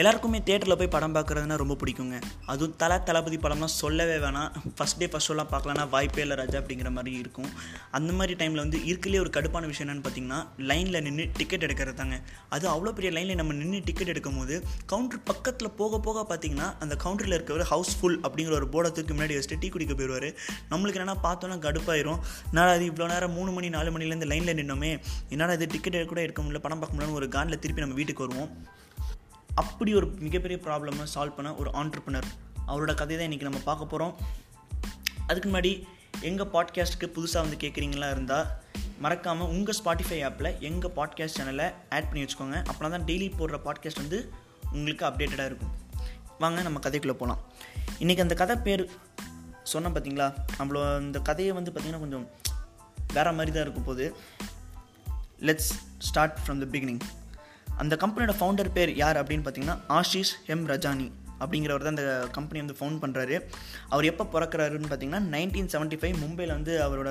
எல்லாருக்குமே தேட்டரில் போய் படம் பார்க்குறதுனா ரொம்ப பிடிக்குங்க. அதுவும் தலை தளபதி படம்லாம் சொல்லவே வேணாம். ஃபஸ்ட் டே ஃபஸ்ட் ஷோலாம் பார்க்கலன்னா வாய்ப்பே இல்லை ராஜா அப்படிங்கிற மாதிரி இருக்கும். அந்த மாதிரி டைமில் வந்து இருக்கலே ஒரு கடுப்பான விஷயம் என்னென்னு பார்த்தீங்கன்னா லைனில் நின்று டிக்கெட் எடுக்கிறது தாங்க. அது அவ்வளோ பெரிய லைனில் நம்ம நின்று டிக்கெட் எடுக்கும் போது கவுண்டர் பக்கத்தில் போக போக பார்த்தீங்கன்னா அந்த கவுண்டரில் இருக்கிறவர் ஹவுஸ்ஃபுல் அப்படிங்கிற ஒரு போர்டை தூக்கி முன்னாடி வச்சுட்டு டீ குடிக்க போயிடுவார். நம்மளுக்கு என்னென்னா பார்த்தோன்னா கடுப்பாயிரும். நான் அது இவ்வளோ நேரம் மூணு மணி நாலு மணிலேருந்து லைனில் நின்னோமே. என்னால் அது டிக்கெட் கூட எடுக்க முடியல படம் பார்க்க முடியலன்னு ஒரு காண்டில் திருப்பி நம்ம வீட்டுக்கு வருவோம். அப்படி ஒரு மிகப்பெரிய ப்ராப்ளமை சால்வ் பண்ண ஒரு ஆண்டர்பனர் அவரோட கதை தான் இன்றைக்கி நம்ம பார்க்க போகிறோம் அதுக்கு முன்னாடி எங்கள் பாட்காஸ்ட்டுக்கு புதுசாக வந்து கேட்குறீங்களா இருந்தால் மறக்காமல் உங்கள் ஸ்பாட்டிஃபை ஆப்பில் எங்கள் பாட்காஸ்ட் சேனலை ஆட் பண்ணி வச்சுக்கோங்க. அப்போனா தான் டெய்லி போடுற பாட்காஸ்ட் வந்து உங்களுக்கு அப்டேட்டடாக இருக்கும். வாங்க நம்ம கதைக்குள்ளே போகலாம் இன்றைக்கி அந்த கதை பேர் சொன்னேன் பார்த்தீங்களா நம்மளோ அந்த கதையை வந்து பார்த்திங்கன்னா கொஞ்சம் வேறு மாதிரி தான் இருக்கும் போது let's start from the beginning அந்த கம்பெனியோட ஃபவுண்டர் பேர் யார் அப்படின்னு பார்த்தீங்கன்னா ஆஷிஷ் எம் ரஜானி அப்படிங்கிறவர் தான் அந்த கம்பெனி வந்து ஃபவுண்ட் பண்ணுறாரு அவர் எப்போ பிறக்கிறாருன்னு பார்த்தீங்கன்னா நைன்டீன் செவன்ட்டி ஃபைவ் மும்பையில் வந்து அவரோட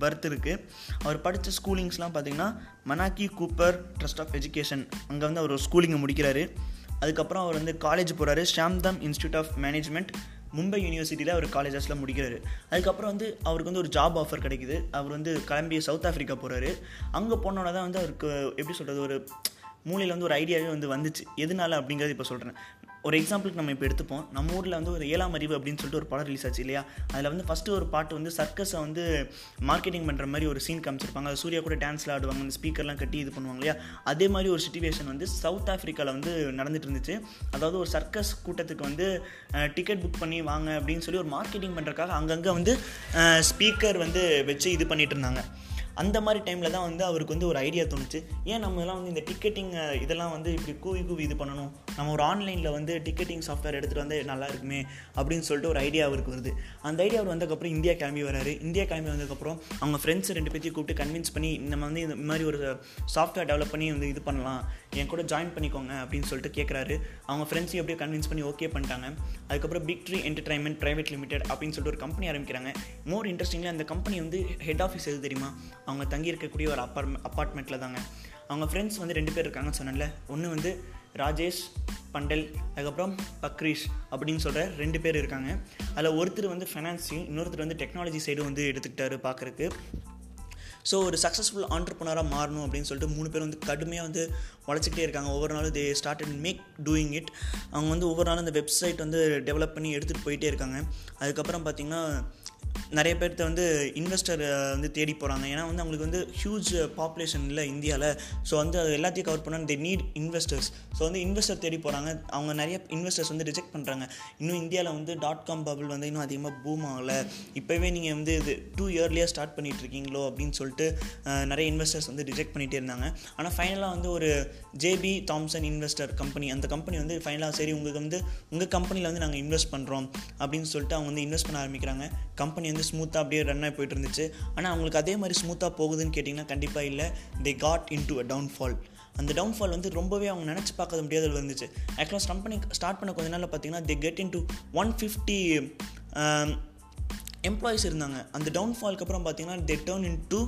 பர்த் இருக்குது அவர் படித்த ஸ்கூலிங்ஸ்லாம் பார்த்தீங்கன்னா Maneckji Cooper trust of education அங்கே வந்து அவர் ஸ்கூலிங்கை முடிக்கிறாரு. அதுக்கப்புறம் அவர் வந்து காலேஜ் போகிறாரு ஷாம்தம் இன்ஸ்டியூட் ஆஃப் மேனேஜ்மெண்ட் மும்பை யூனிவர்சிட்டியில் அவர் காலேஜஸில் முடிக்கிறாரு. அதுக்கப்புறம் வந்து அவருக்கு வந்து ஒரு ஜாப் ஆஃபர் கிடைக்குது. அவர் வந்து கிளம்பி சவுத் ஆஃப்ரிக்கா போகிறாரு அங்கே போனோட தான் வந்து அவருக்கு எப்படி சொல்கிறது ஒரு மூலையில் வந்து ஒரு ஐடியாவே வந்து வந்துச்சு. எதனால அப்படிங்கிறது இப்போ சொல்கிறேன் ஒரு எக்ஸாம்பிளுக்கு நம்ம இப்போ எடுத்துப்போம். நம்ம ஊரில் வந்து ஒரு ஏழாம் அறிவு அப்படின்னு சொல்லிட்டு ஒரு படம் ரிலீஸ் ஆச்சு இல்லையா? அதில் வந்து ஃபஸ்ட்டு ஒரு பாட்டு வந்து சர்க்கஸை வந்து மார்க்கெட்டிங் பண்ணுற மாதிரி ஒரு சீன் காமிச்சிருப்பாங்க. அது சூர்யா கூட டான்ஸில் ஆடுவாங்க. அந்த ஸ்பீக்கர்லாம் கட்டி இது பண்ணுவாங்க இல்லையா? அதே மாதிரி ஒரு சுச்சுவேஷன் வந்து சவுத் ஆஃப்ரிக்காவில் வந்து நடந்துட்டு இருந்துச்சு. அதாவது ஒரு சர்க்கஸ் கூட்டத்துக்கு வந்து டிக்கெட் புக் பண்ணி வாங்க அப்படின்னு சொல்லி ஒரு மார்க்கெட்டிங் பண்ணுறதுக்காக அங்கங்கே வந்து ஸ்பீக்கர் வந்து வச்சு இது பண்ணிகிட்டு இருந்தாங்க. அந்த மாதிரி டைமில் தான் வந்து அவருக்கு வந்து ஒரு ஐடியா தோணுச்சு. ஏன் நம்ம எல்லாம் வந்து இந்த டிக்கெட்டிங் இதெல்லாம் வந்து இப்படி கூவி கூவி இது பண்ணணும்? நம்ம ஒரு ஆன்லைனில் வந்து டிக்கெட்டிங் சாஃப்ட்வேர் எடுத்துகிட்டு வந்து நல்லா இருக்குமே அப்படின்னு சொல்லிட்டு ஒரு ஐடியா அவருக்கு வருது. அந்த ஐடியா அவர் வந்ததுக்கப்புறம் இந்தியா கிளம்பி வராரு. இந்தியா கிளம்பி வந்ததுக்கப்புறம் அவங்க ஃப்ரெண்ட்ஸ் ரெண்டு பேர்த்தையும் கூப்பிட்டு கன்வின்ஸ் பண்ணி நம்ம வந்து இந்த மாதிரி ஒரு சாஃப்ட்வேர் டெவலப் பண்ணி வந்து இது பண்ணலாம். என் கூட ஜாயின் பண்ணிக்கோங்க அப்படின்னு சொல்லிட்டு கேட்குறாரு அவங்க ஃப்ரெண்ட்ஸையும் அப்படியே கன்வின்ஸ் பண்ணி ஓகே பண்ணிட்டாங்க. அதுக்கப்புறம் Big Tree Entertainment Private Limited அப்படின்னு சொல்லிட்டு ஒரு கம்பெனி ஆரம்பிக்கிறாங்க. மோர் இன்ட்ரெஸ்டிங்லி அந்த கம்பெனி வந்து ஹெட் ஆஃபீஸ் எது தெரியுமா? அவங்க தங்கி இருக்கக்கூடிய ஒரு அப்பார்ட்மெண்ட் அப்பார்ட்மெண்ட்டில் தாங்க. அவங்க ஃப்ரெண்ட்ஸ் வந்து ரெண்டு பேர் இருக்காங்கன்னு சொன்னல ஒன்று வந்து ராஜேஷ் பண்டல் அதுக்கப்புறம் பக்ரீஷ் அப்படின்னு சொல்கிற ரெண்டு பேர் இருக்காங்க. அதில் ஒருத்தர் வந்து ஃபைனான்ஸையும் இன்னொருத்தர் வந்து டெக்னாலஜி சைடும் வந்து எடுத்துக்கிட்டாரு பார்க்குறக்கு ஸோ ஒரு சக்ஸஸ்ஃபுல் ஆண்டர்பனராக மாறணும் அப்படின்னு சொல்லிட்டு மூணு பேர் வந்து கடுமையாக வந்து உழைச்சிக்கிட்டே இருக்காங்க. ஒவ்வொரு நாளும் they start and make doing it அவங்க வந்து ஒவ்வொரு நாளும் இந்த வெப்சைட் வந்து டெவலப் பண்ணி எடுத்துகிட்டு போயிட்டே இருக்காங்க. அதுக்கப்புறம் பார்த்திங்கன்னா நிறைய பேர்த்த வந்து இன்வெஸ்டர் வந்து தேடி போகிறாங்க ஏன்னா வந்து அவங்களுக்கு வந்து ஹியூஜ் பாப்புலேஷன் இல்லை இந்தியாவில் ஸோ வந்து அது எல்லாத்தையும் கவர் பண்ண தே நீட் இன்வெஸ்டர்ஸ் ஸோ வந்து இன்வெஸ்டர் தேடி போகிறாங்க அவங்க நிறைய இன்வெஸ்டர்ஸ் வந்து ரிஜெக்ட் பண்ணுறாங்க இன்னும் இந்தியாவில் வந்து டாட் காம் பபிள் வந்து இன்னும் அதிகமாக பூம் ஆகலை. இப்போவே நீங்கள் வந்து இது டூ இயர்லியாக ஸ்டார்ட் பண்ணிட்டு இருக்கீங்களோ அப்படின்னு சொல்லிட்டு நிறைய இன்வெஸ்டர்ஸ் வந்து ரிஜெக்ட் பண்ணிகிட்டே இருந்தாங்க. ஆனால் ஃபைனலாக வந்து ஒரு ஜேபி தாம்சன் இன்வெஸ்டர் கம்பெனி அந்த கம்பெனி வந்து ஃபைனலாக சரி உங்களுக்கு வந்து உங்கள் கம்பெனியில் வந்து நாங்கள் இன்வெஸ்ட் பண்ணுறோம் அப்படின்னு சொல்லிட்டு அவங்க வந்து இன்வெஸ்ட் பண்ண ஆரம்பிக்கிறாங்க. கம்பெனி வந்து ஸ்மூத்தாக அப்படியே ரன் ஆகி போயிட்டு இருந்துச்சு. ஆனால் அவங்களுக்கு அதே மாதிரி ஸ்மூத்தாக போகுதுன்னு கேட்டிங்கன்னா கண்டிப்பாக இல்லை. They got in to a downfall அந்த டவுன்ஃபால் வந்து ரொம்பவே அவங்க நினச்சி பார்க்க முடியாதது இருந்துச்சு. ஆக்சுவலாக ஸ்டம் பண்ணி ஸ்டார்ட் பண்ண கொஞ்ச நாளில் பார்த்தீங்கன்னா they get in to one fifty employees இருந்தாங்க. அந்த டவுன்ஃபால்க்கு அப்புறம் பார்த்தீங்கன்னா they turn in to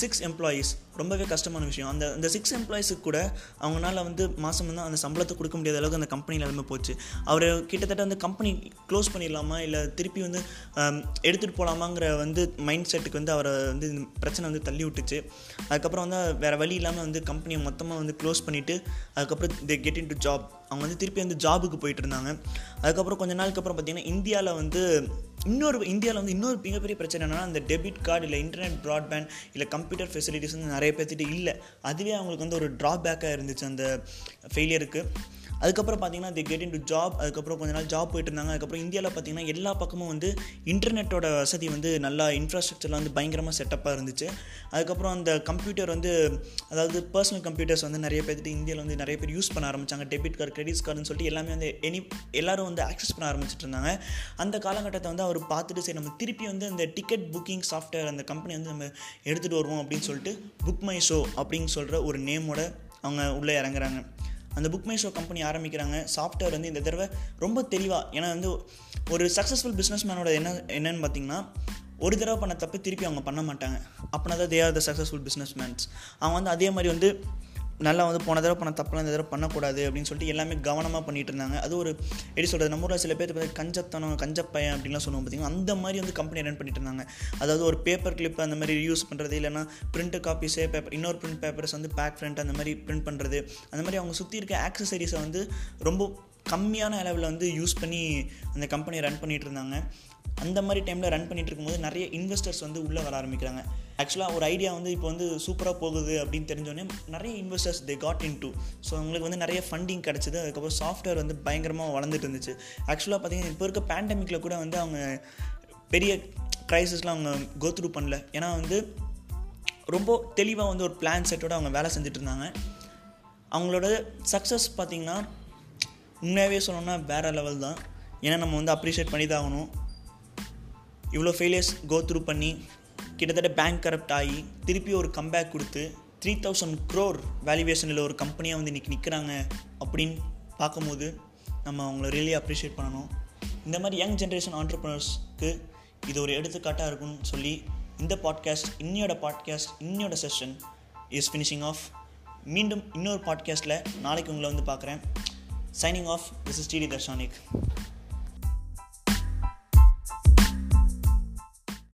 six employees ரொம்பவே கஷ்டமான விஷயம். அந்த அந்த சிக்ஸ் எம்ப்ளாயிஸுக்கு கூட அவங்களால வந்து மாதம் வந்து அந்த சம்பளத்தை கொடுக்க முடியாத அளவுக்கு அந்த கம்பெனி நிலமை போச்சு. அவர் கிட்டத்தட்ட வந்து கம்பெனி க்ளோஸ் பண்ணிடலாமா? இல்லை திருப்பி வந்து எடுத்துகிட்டு போகலாமாங்கிற வந்து மைண்ட் செட்டுக்கு வந்து அவரை வந்து இந்த பிரச்சனை வந்து தள்ளி விட்டுச்சு. அதுக்கப்புறம் வந்து வேறு வழி இல்லாமல் வந்து கம்பெனியை மொத்தமாக வந்து க்ளோஸ் பண்ணிவிட்டு அதுக்கப்புறம் they get in to job அவங்க வந்து திருப்பி வந்து ஜாபுக்கு போயிட்டு இருந்தாங்க. அதுக்கப்புறம் கொஞ்ச நாளுக்கு அப்புறம் பார்த்திங்கன்னா இந்தியாவில் வந்து இன்னொரு இந்தியாவில் வந்து இன்னொரு மிகப்பெரிய பிரச்சனை என்னென்னா அந்த டெபிட் கார்டு இல்லை இன்டர்நெட் ப்ராட்பேண்ட் இல்லை கம்ப்யூட்டர் ஃபெசிலிட்டிஸ் வந்து நிறைய பேர்த்திட்டு இல்லை. அதுவே அவங்களுக்கு வந்து ஒரு ட்ராபேக்காக இருந்துச்சு அந்த ஃபெயிலியருக்கு அதுக்கப்புறம் பார்த்தீங்கன்னா the get in to job அதுக்கப்புறம் கொஞ்ச நாள் ஜாப் போயிட்டு இருந்தாங்க அதுக்கப்புறம் இந்தியாவில் பார்த்தீங்கன்னா எல்லா பக்கமும் வந்து இன்டர்நெட்டோட வசதி வந்து நல்லா இன்ஃப்ராஸ்ட்ரக்சர்லாம் வந்து பயங்கரமாக செட்டப்பாக இருந்துச்சு. அதுக்கப்புறம் அந்த கம்ப்யூட்டர் வந்து அதாவது பர்சனல் கம்ப்யூட்டர்ஸ் வந்து நிறைய பேர்த்துட்டு இந்தியாவில் வந்து நிறைய பேர் யூஸ் பண்ண ஆரம்பிச்சாங்க. டெபிட் கார்டு கிரெடிட் கார்டுன்னு சொல்லிட்டு எல்லாமே வந்து எனி எல்லாரும் வந்து ஆக்சஸ் பண்ண ஆரம்பிச்சிட்டு இருந்தாங்க அந்த காலகட்டத்தை வந்து அவர் பார்த்துட்டு சரி நம்ம திருப்பி வந்து அந்த டிக்கெட் புக்கிங் சாஃப்ட்வேர் அந்த கம்பெனி வந்து நம்ம எடுத்துகிட்டு வருவோம் அப்படின்னு சொல்லிட்டு புக் மை ஷோ அப்படின்னு சொல்கிற ஒரு நேமோட அவங்க உள்ளே இறங்குறாங்க. அந்த புக் மை ஷோ கம்பெனி ஆரம்பிக்கிறாங்க. சாஃப்ட்வேர் வந்து இந்த தடவை ரொம்ப தெளிவாக ஏன்னா வந்து ஒரு சக்ஸஸ்ஃபுல் பிஸ்னஸ் மேனோட என்ன என்னன்னு பார்த்தீங்கன்னா ஒரு தடவை பண்ண தப்பு திருப்பி அவங்க பண்ண மாட்டாங்க. அப்படின்னா தான் they are the successful business mans அவங்க வந்து அதே மாதிரி வந்து நல்லா வந்து போன தடவை பண்ண தப்பெல்லாம் இந்த தடவை பண்ணக்கூடாது அப்படின்னு சொல்லிட்டு எல்லாமே கவனமாக பண்ணிட்டு இருந்தாங்க அது ஒரு எப்படி சொல்கிறது நம்ம ஊரில் சில பேர் பார்த்து கஞ்சத்தனம் கஞ்சப்பையன் அப்படின்லாம் சொல்லுவோம் பார்த்திங்கன்னா அந்த மாதிரி வந்து கம்பெனி ரன் பண்ணிட்டு இருந்தாங்க அதாவது ஒரு பேப்பர் கிளிப் அந்த மாதிரி யூஸ் பண்ணுறது இல்லைனா பிரிண்ட் காப்பீஸே பேப்பர் இன்னொரு பிரிண்ட் பேப்பர்ஸ் வந்து பேக் ஃப்ரண்ட் அந்த மாதிரி பிரிண்ட் பண்ணுறது அந்த மாதிரி அவங்க சுற்றி இருக்க ஆக்சசரிஸை வந்து ரொம்ப கம்மியான அளவில் வந்து யூஸ் பண்ணி அந்த கம்பெனியை ரன் பண்ணிகிட்டு இருந்தாங்க அந்த மாதிரி டைமில் ரன் பண்ணிட்டு இருக்கும்போது நிறைய இன்வெஸ்டர்ஸ் வந்து உள்ளே வர ஆரம்பிக்கிறாங்க. ஆக்சுவலாக ஒரு ஐடியா வந்து இப்போ வந்து சூப்பராக போகுது அப்படின்னு தெரிஞ்சோடனே நிறைய investors they got in to so அவங்களுக்கு வந்து நிறைய ஃபண்டிங் கிடச்சிது. அதுக்கப்புறம் சாஃப்ட்வேர் வந்து பயங்கரமாக வளர்ந்துட்டு இருந்துச்சு. ஆக்சுவலாக பார்த்தீங்கன்னா இப்போ இருக்க பேண்டமிக்கில் கூட வந்து அவங்க பெரிய க்ரைசிஸ்லாம் அவங்க கோத்ரூ பண்ணல. ஏன்னா வந்து ரொம்ப தெளிவாக வந்து ஒரு பிளான் செட்டோட அவங்க வேலை செஞ்சுட்டு இருந்தாங்க. அவங்களோட சக்ஸஸ் பார்த்திங்கன்னா உண்மையாகவே சொல்லணும்னா வேறு லெவல் தான். ஏன்னா நம்ம வந்து அப்ரிஷியேட் பண்ணி தான் ஆகணும். இவ்வளோ ஃபெயிலியர்ஸ் கோ த்ரூ பண்ணி கிட்டத்தட்ட பேங்க் கரப்ட் ஆகி திருப்பி ஒரு கம்பேக் கொடுத்து த்ரீ தௌசண்ட் க்ரோர் வேல்யூவேஷனில் ஒரு கம்பெனியாக வந்து இன்றைக்கி நிற்கிறாங்க அப்படின்னு பார்க்கும்போது நம்ம அவங்கள ரியலி அப்ரிஷியேட் பண்ணணும். இந்த மாதிரி யங் ஜென்ரேஷன் ஆண்டர்ப்ரனர்ஸ்க்கு இது ஒரு எடுத்துக்காட்டாக இருக்கும்னு சொல்லி இந்த பாட்காஸ்ட் இன்னையோட பாட்காஸ்ட் இன்னையோட செஷன் இஸ் ஃபினிஷிங் ஆஃப் மீண்டும் இன்னொரு பாட்காஸ்ட்டில் நாளைக்கு உங்களை வந்து பார்க்குறேன். Signing off this is DD Darshanik